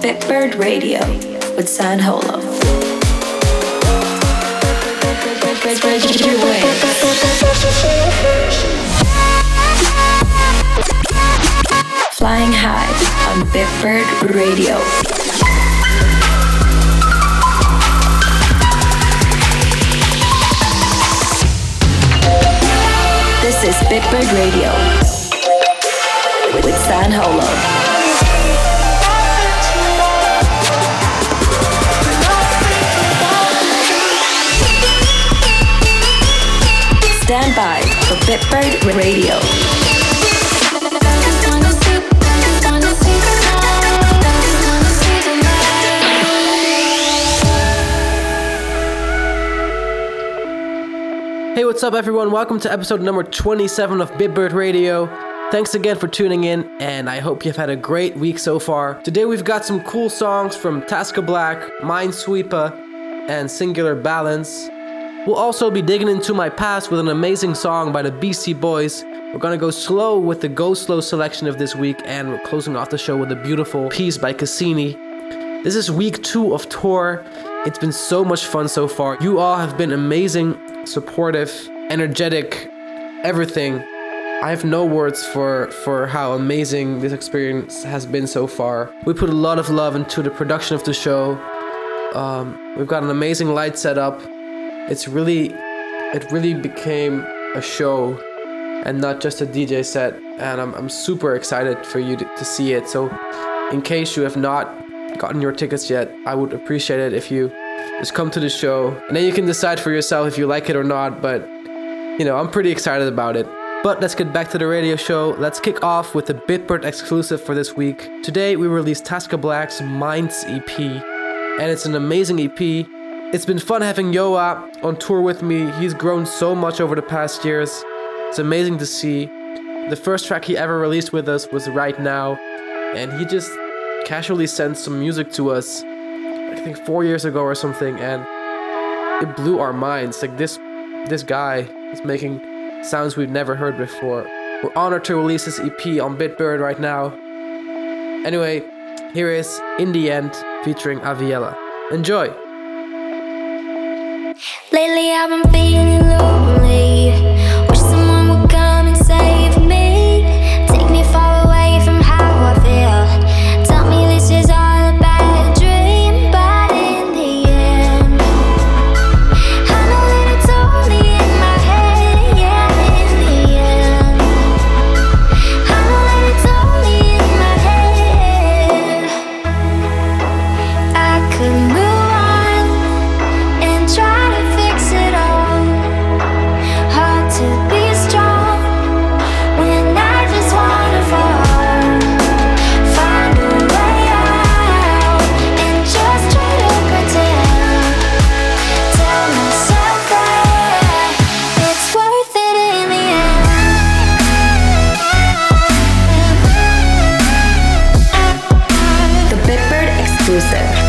Bitbird Radio with San Holo. Flying high on Bitbird Radio. This is Bitbird Radio with San Holo. For Bitbird Radio. Hey, what's up, everyone? Welcome to episode number 27 of Bitbird Radio. Thanks again for tuning in, and I hope you've had a great week so far. Today, we've got some cool songs from Taska Black, Minesweeper, and Singular Balance. We'll also be digging into my past with an amazing song by the BC Boys. We're gonna go slow with the Go Slow selection of this week, and we're closing off the show with a beautiful piece by Cassini. This is week two of tour. It's been so much fun so far. You all have been amazing, supportive, energetic, everything. I have no words for for how amazing this experience has been so far. We put a lot of love into the production of the show. Um, we've got an amazing light setup it's really it really became a show and not just a DJ set and I'm, I'm super excited for you to, to see it so in case you have not gotten your tickets yet I would appreciate it if you just come to the show and then you can decide for yourself if you like it or not but you know I'm pretty excited about it but let's get back to the radio show. Let's kick off with the Bitbird exclusive for this week. Today we released Taska Black's Minds EP, and it's an amazing EP it's been fun having Yoa on tour with me. He's grown so much over the past years. It's amazing to see. The first track he ever released with us was Right Now, and he just casually sent some music to us, I think four years ago or something, and it blew our minds. Like this, this guy is making sounds we've never heard before. We're honored to release this EP on Bitbird right now. Anyway, here is In the End featuring Aviella. Enjoy! I've been Yeah.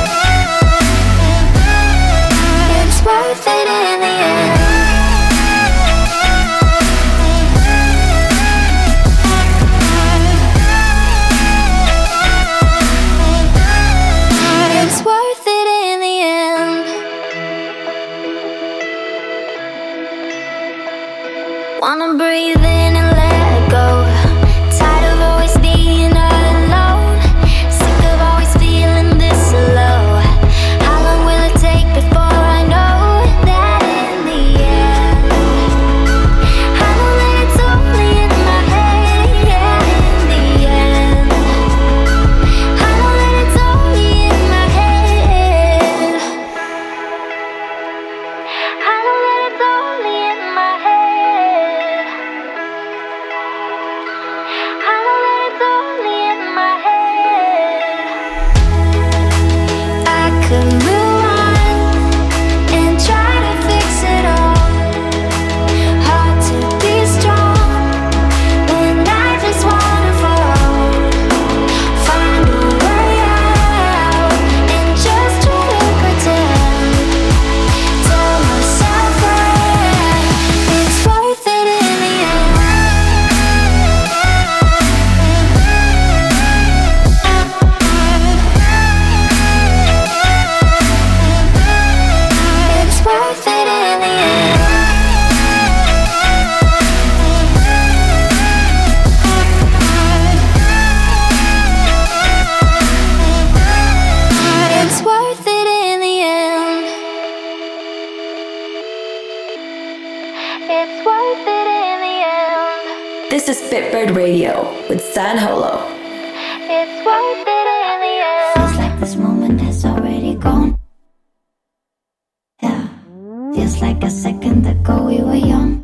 it's worth it in the end. This is Bitbird Radio with San Holo. It's worth it in the end. Feels like this moment has already gone. Yeah. Feels like a second ago we were young.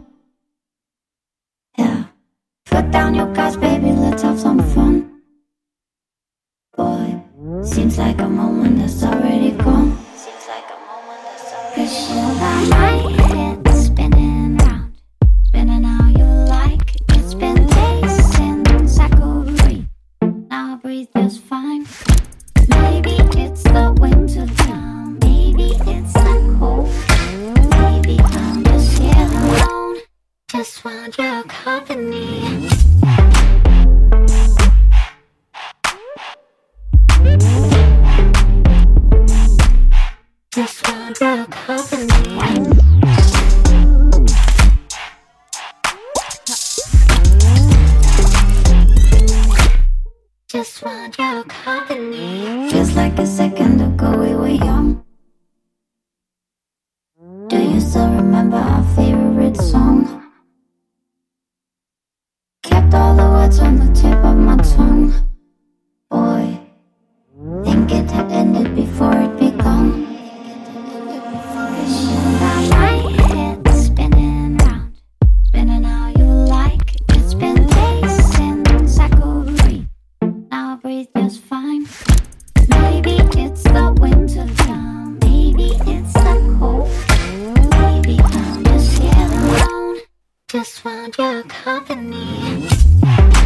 your company.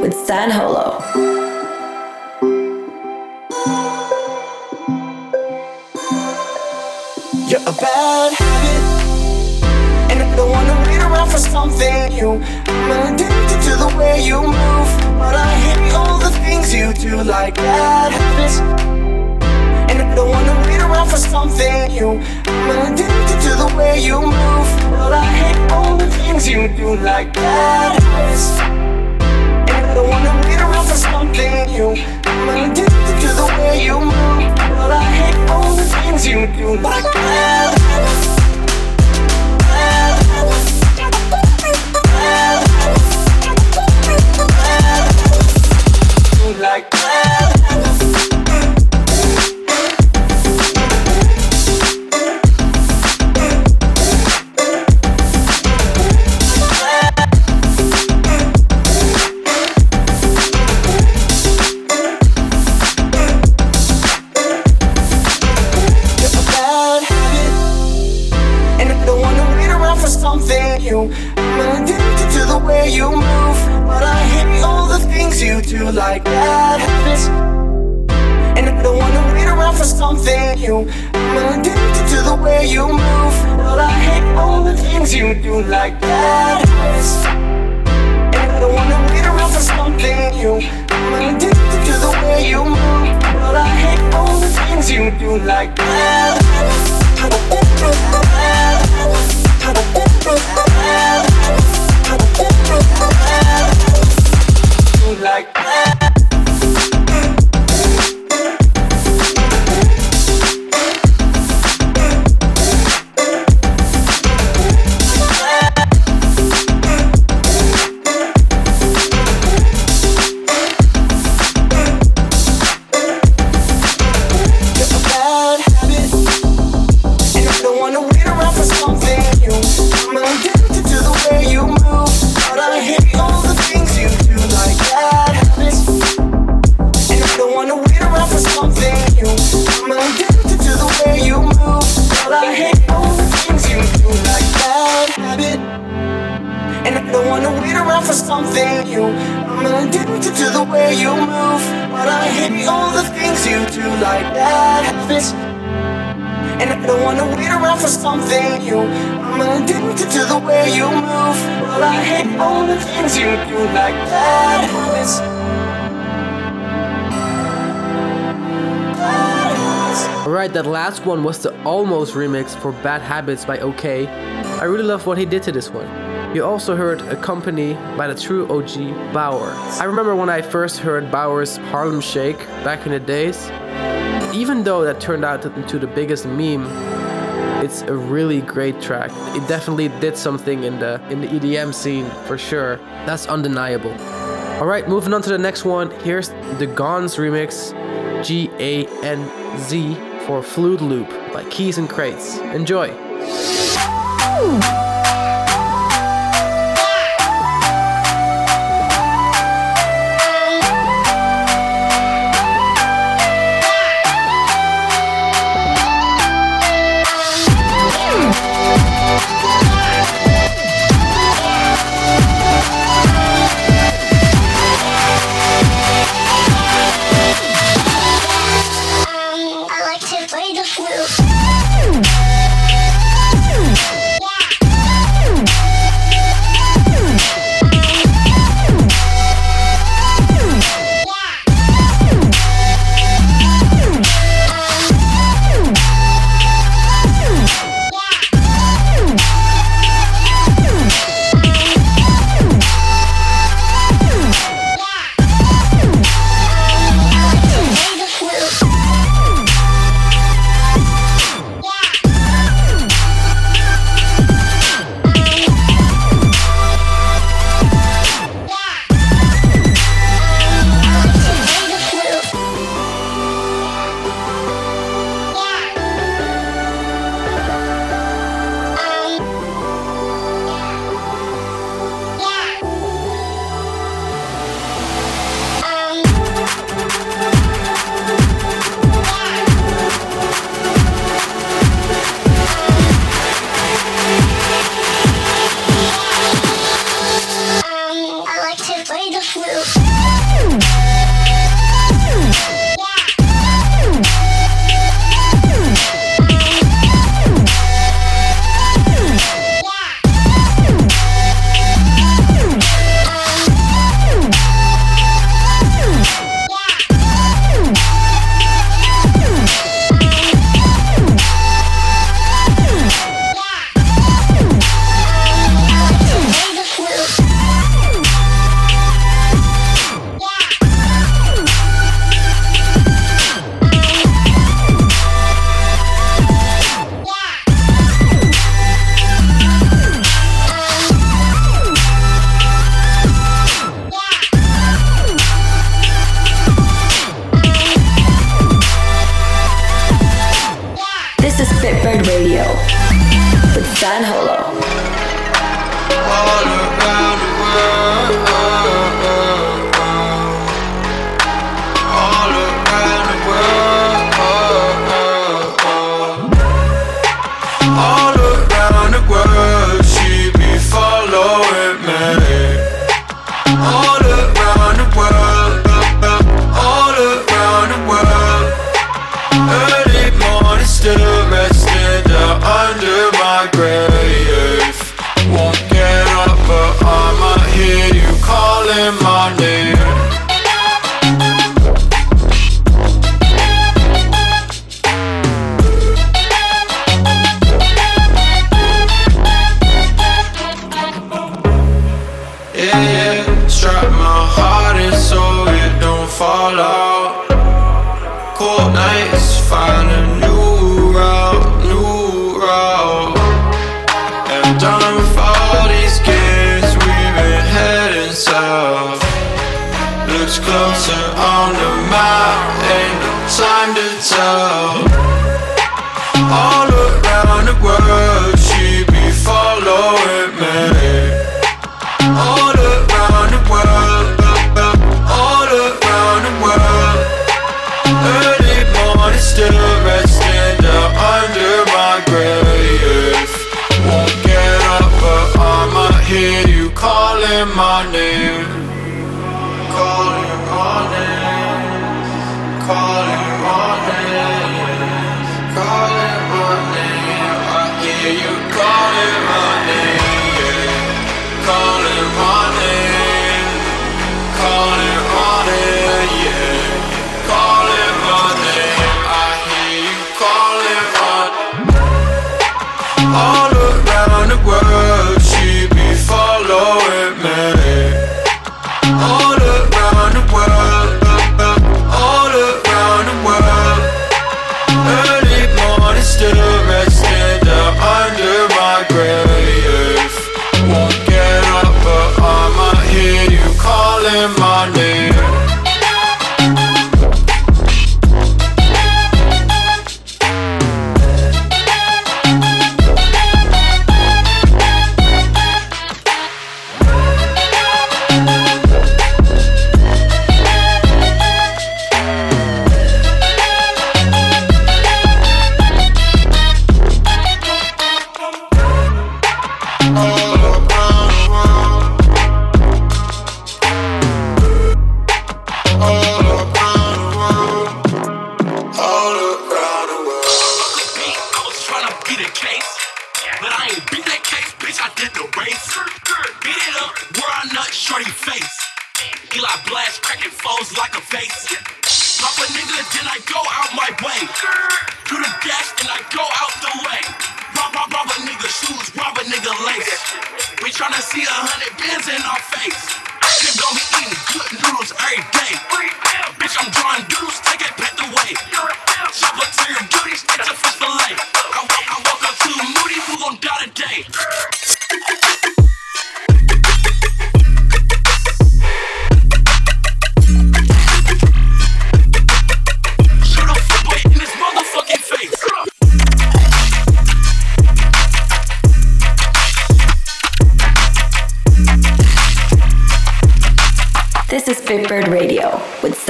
With San Holo. You're a bad habit, and I don't wanna wait around for something new. I'm addicted to the way you move, but I hate all the things you do, like bad habits. And I don't wanna wait around for something new. I'm addicted to the way you move, but I hate all the things you do, like bad habits. I wanna wait around for something new. I'm addicted to the way you move, but I hate all the things you do, like bad habits. Remix for Bad Habits by OK. I really love what he did to this one. You also heard a company by the true OG Baauer. I remember when I first heard Baauer's Harlem Shake back in the days. Even though that turned out into the biggest meme, it's a really great track. It definitely did something in the in the EDM scene for sure. That's undeniable. All right, moving on to the next one. Here's the GANZ remix, G A N Z for Flute Loop by Keys N Krates. Enjoy.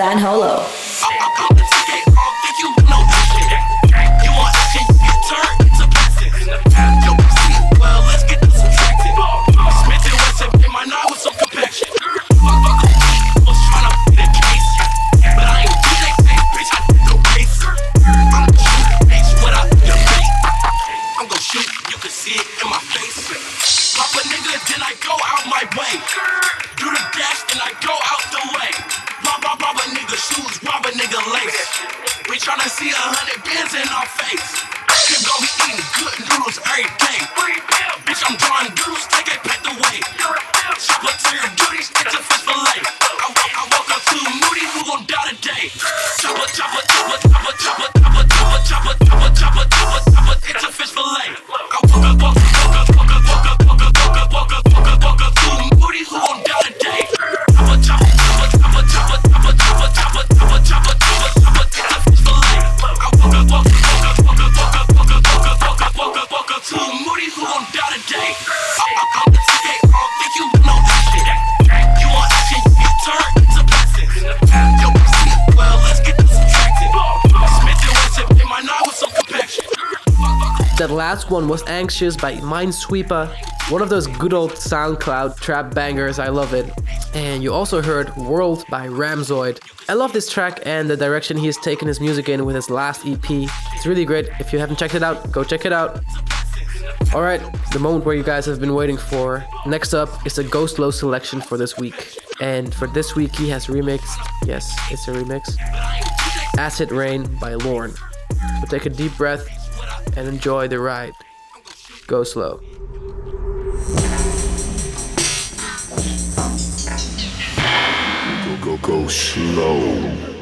San Holo. Last one was Anxious by Minesweeper, one of those good old SoundCloud trap bangers. I love it. And you also heard World by Ramzoid. I love this track and the direction he has taken his music in with his last EP. It's really great. If you haven't checked it out, go check it out. Alright, the moment where you guys have been waiting for. Next up is a Go Slow selection for this week. And for this week, he has remixed, yes, it's a remix, Acid Rain by Lorn. So take a deep breath and enjoy the ride. Go slow. Go, go, go slow.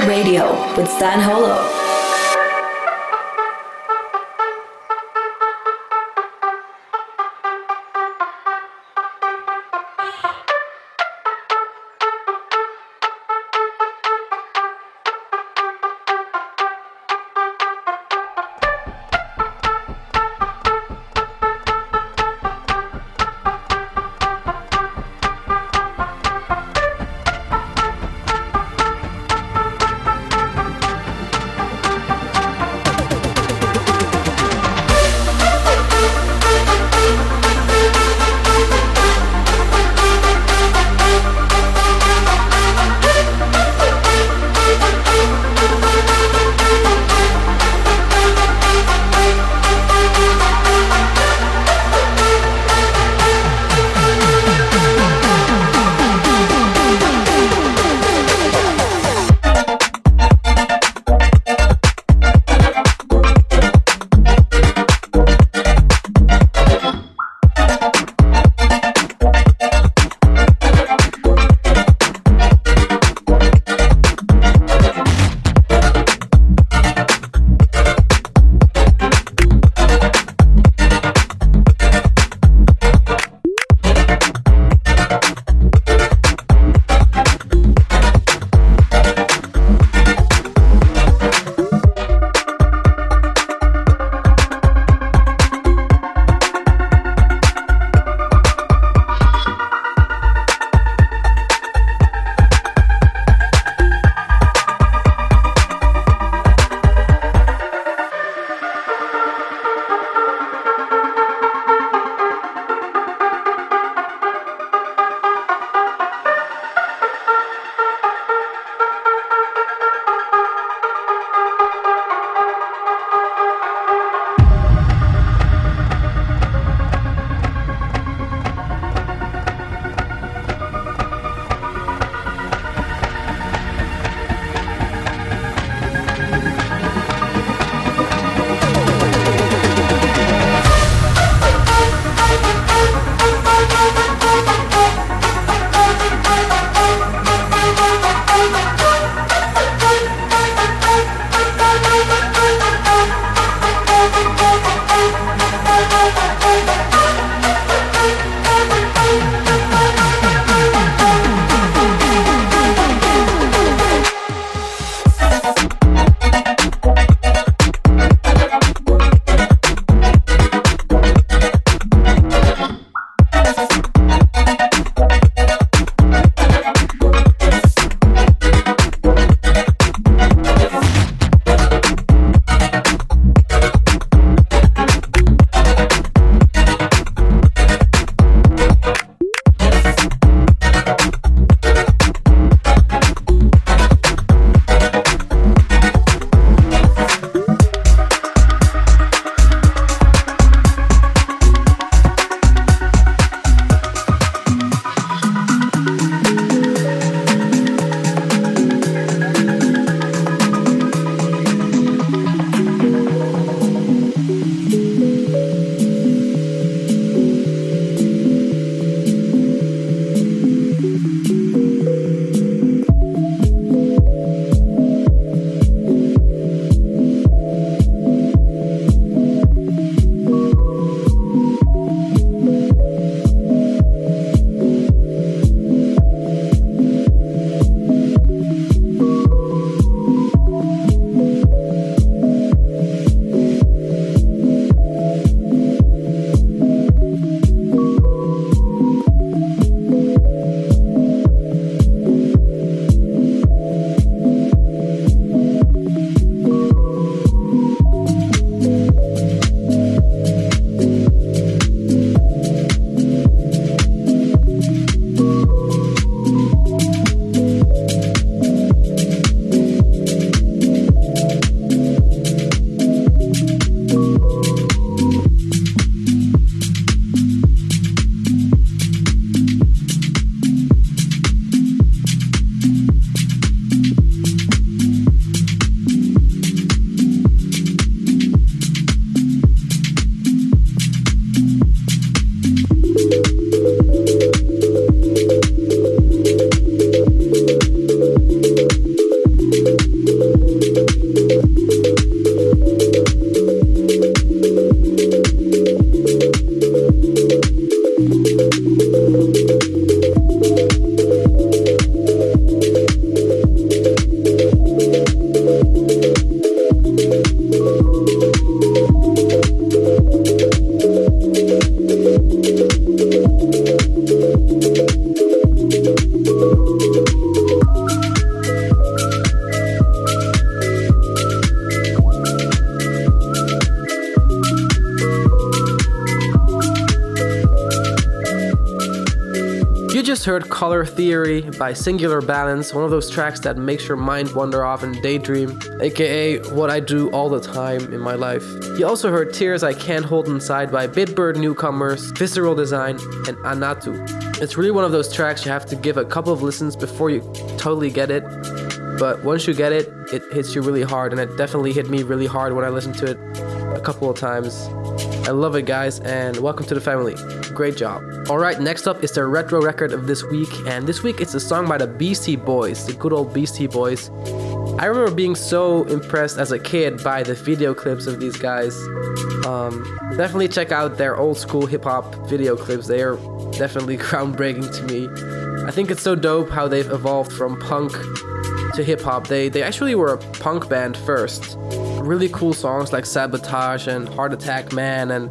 Radio with San Holo. Color Theory by Singular Balance, one of those tracks that makes your mind wander off and daydream, aka what I do all the time in my life. You also heard Tears I Can't Hold Inside by Bitbird Newcomers, Visceral Design, and Anatu. It's really one of those tracks you have to give a couple of listens before you totally get it, but once you get it, it hits you really hard, and it definitely hit me really hard when I listened to it a couple of times. I love it, guys, and welcome to the family. Great job. All right, next up is the retro record of this week, and this week it's a song by the Beastie Boys, the good old Beastie Boys. I remember being so impressed as a kid by the video clips of these guys. Um, definitely check out their old school hip hop video clips. They are definitely groundbreaking to me. I think it's so dope how they've evolved from punk to hip hop. They they actually were a punk band first. Really cool songs like Sabotage and Heart Attack Man, and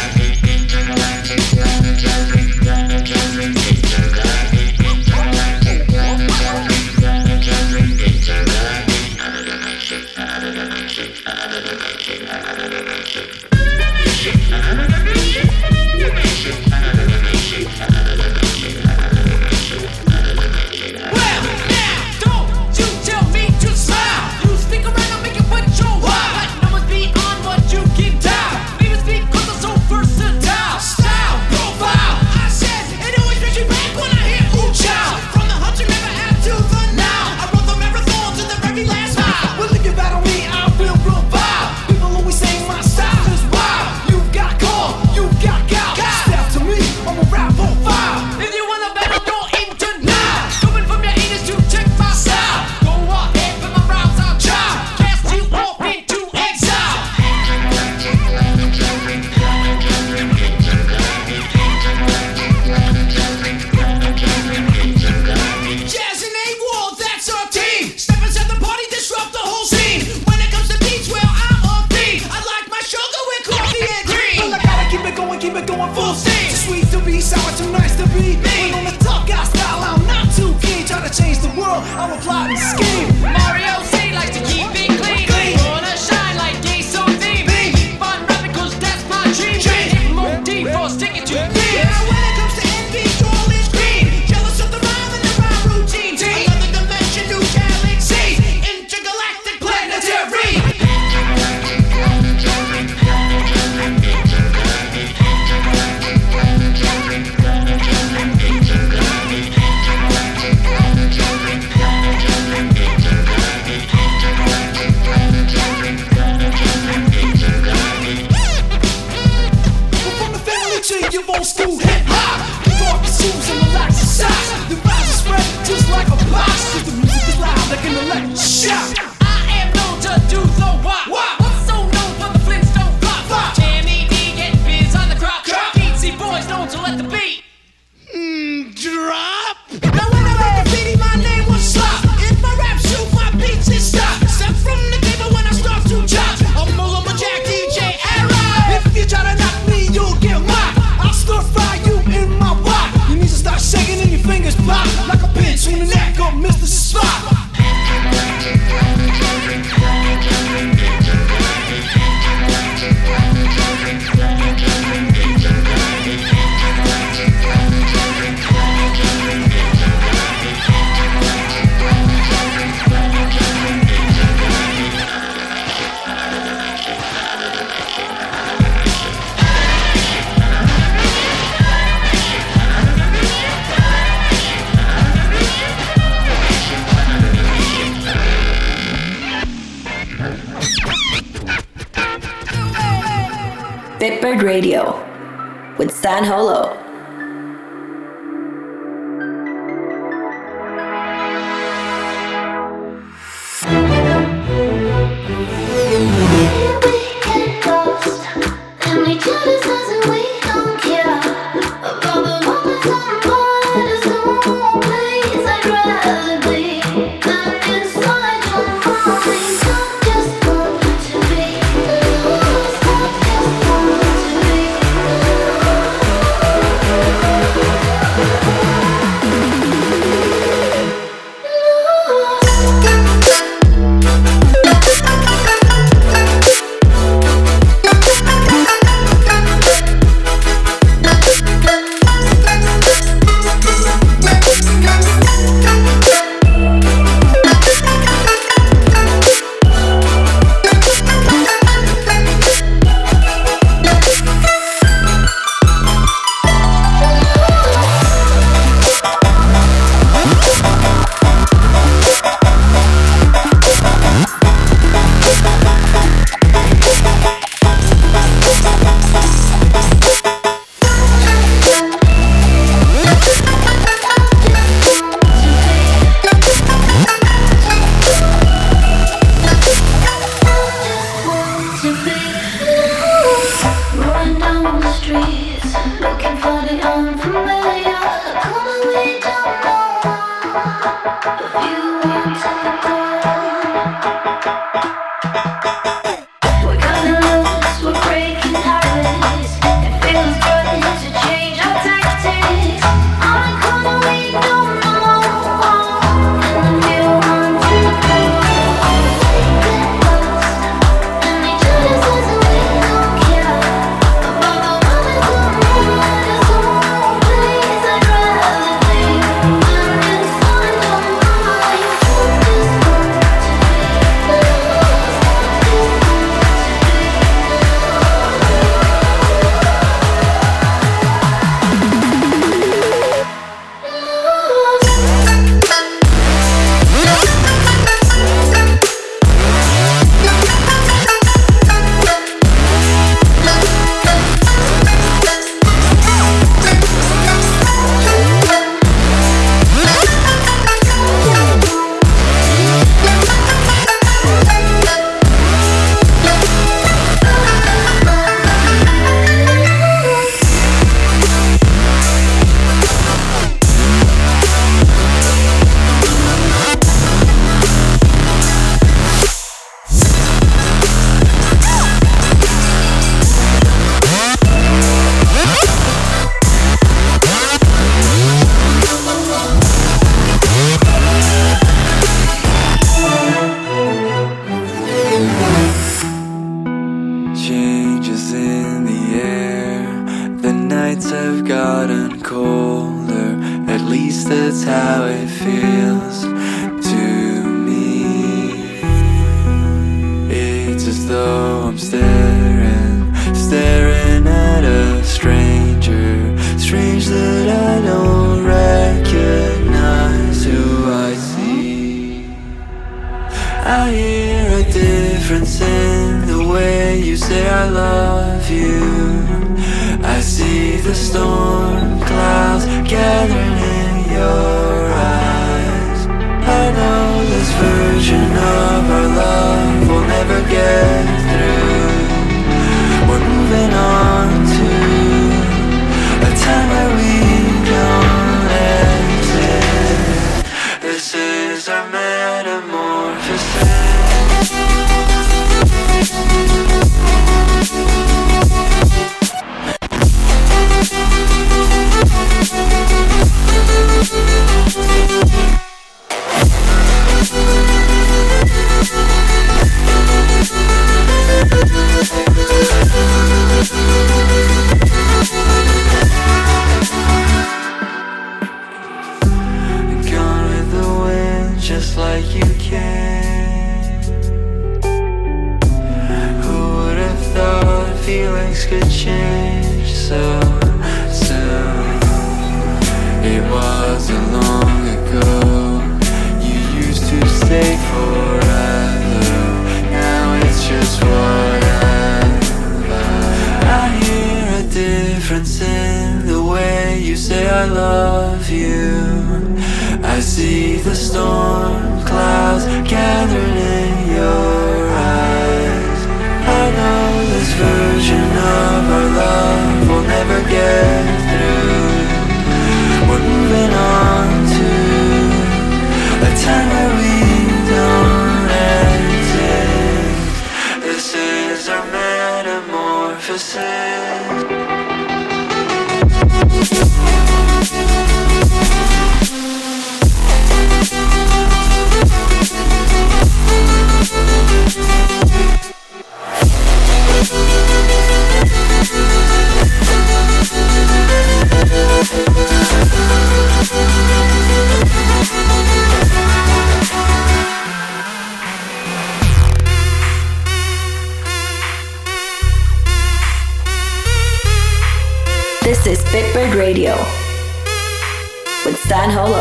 San Holo.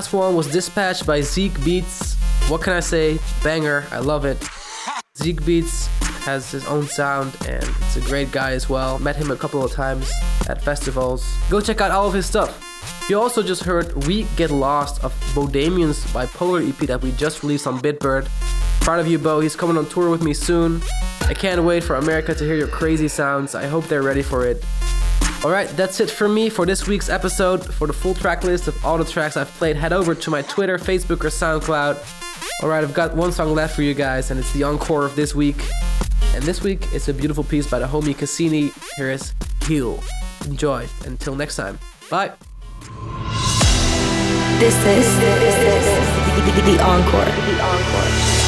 Last one was dispatched by Zeke Beats. What can I say? Banger. I love it. Zeke Beats has his own sound and it's a great guy as well. Met him a couple of times at festivals. Go check out all of his stuff. You also just heard We Get Lost of Bodamian's bipolar EP that we just released on Bitbird. Proud of you, Bo. He's coming on tour with me soon. I can't wait for America to hear your crazy sounds. I hope they're ready for it. Alright, that's it for me for this week's episode. For the full track list of all the tracks I've played, head over to my Twitter, Facebook, or SoundCloud. Alright, I've got one song left for you guys, and it's the encore of this week. And this week, it's a beautiful piece by the homie Cassini. Here is Heal. Enjoy. Until next time. Bye. This is the, the, the encore. The encore.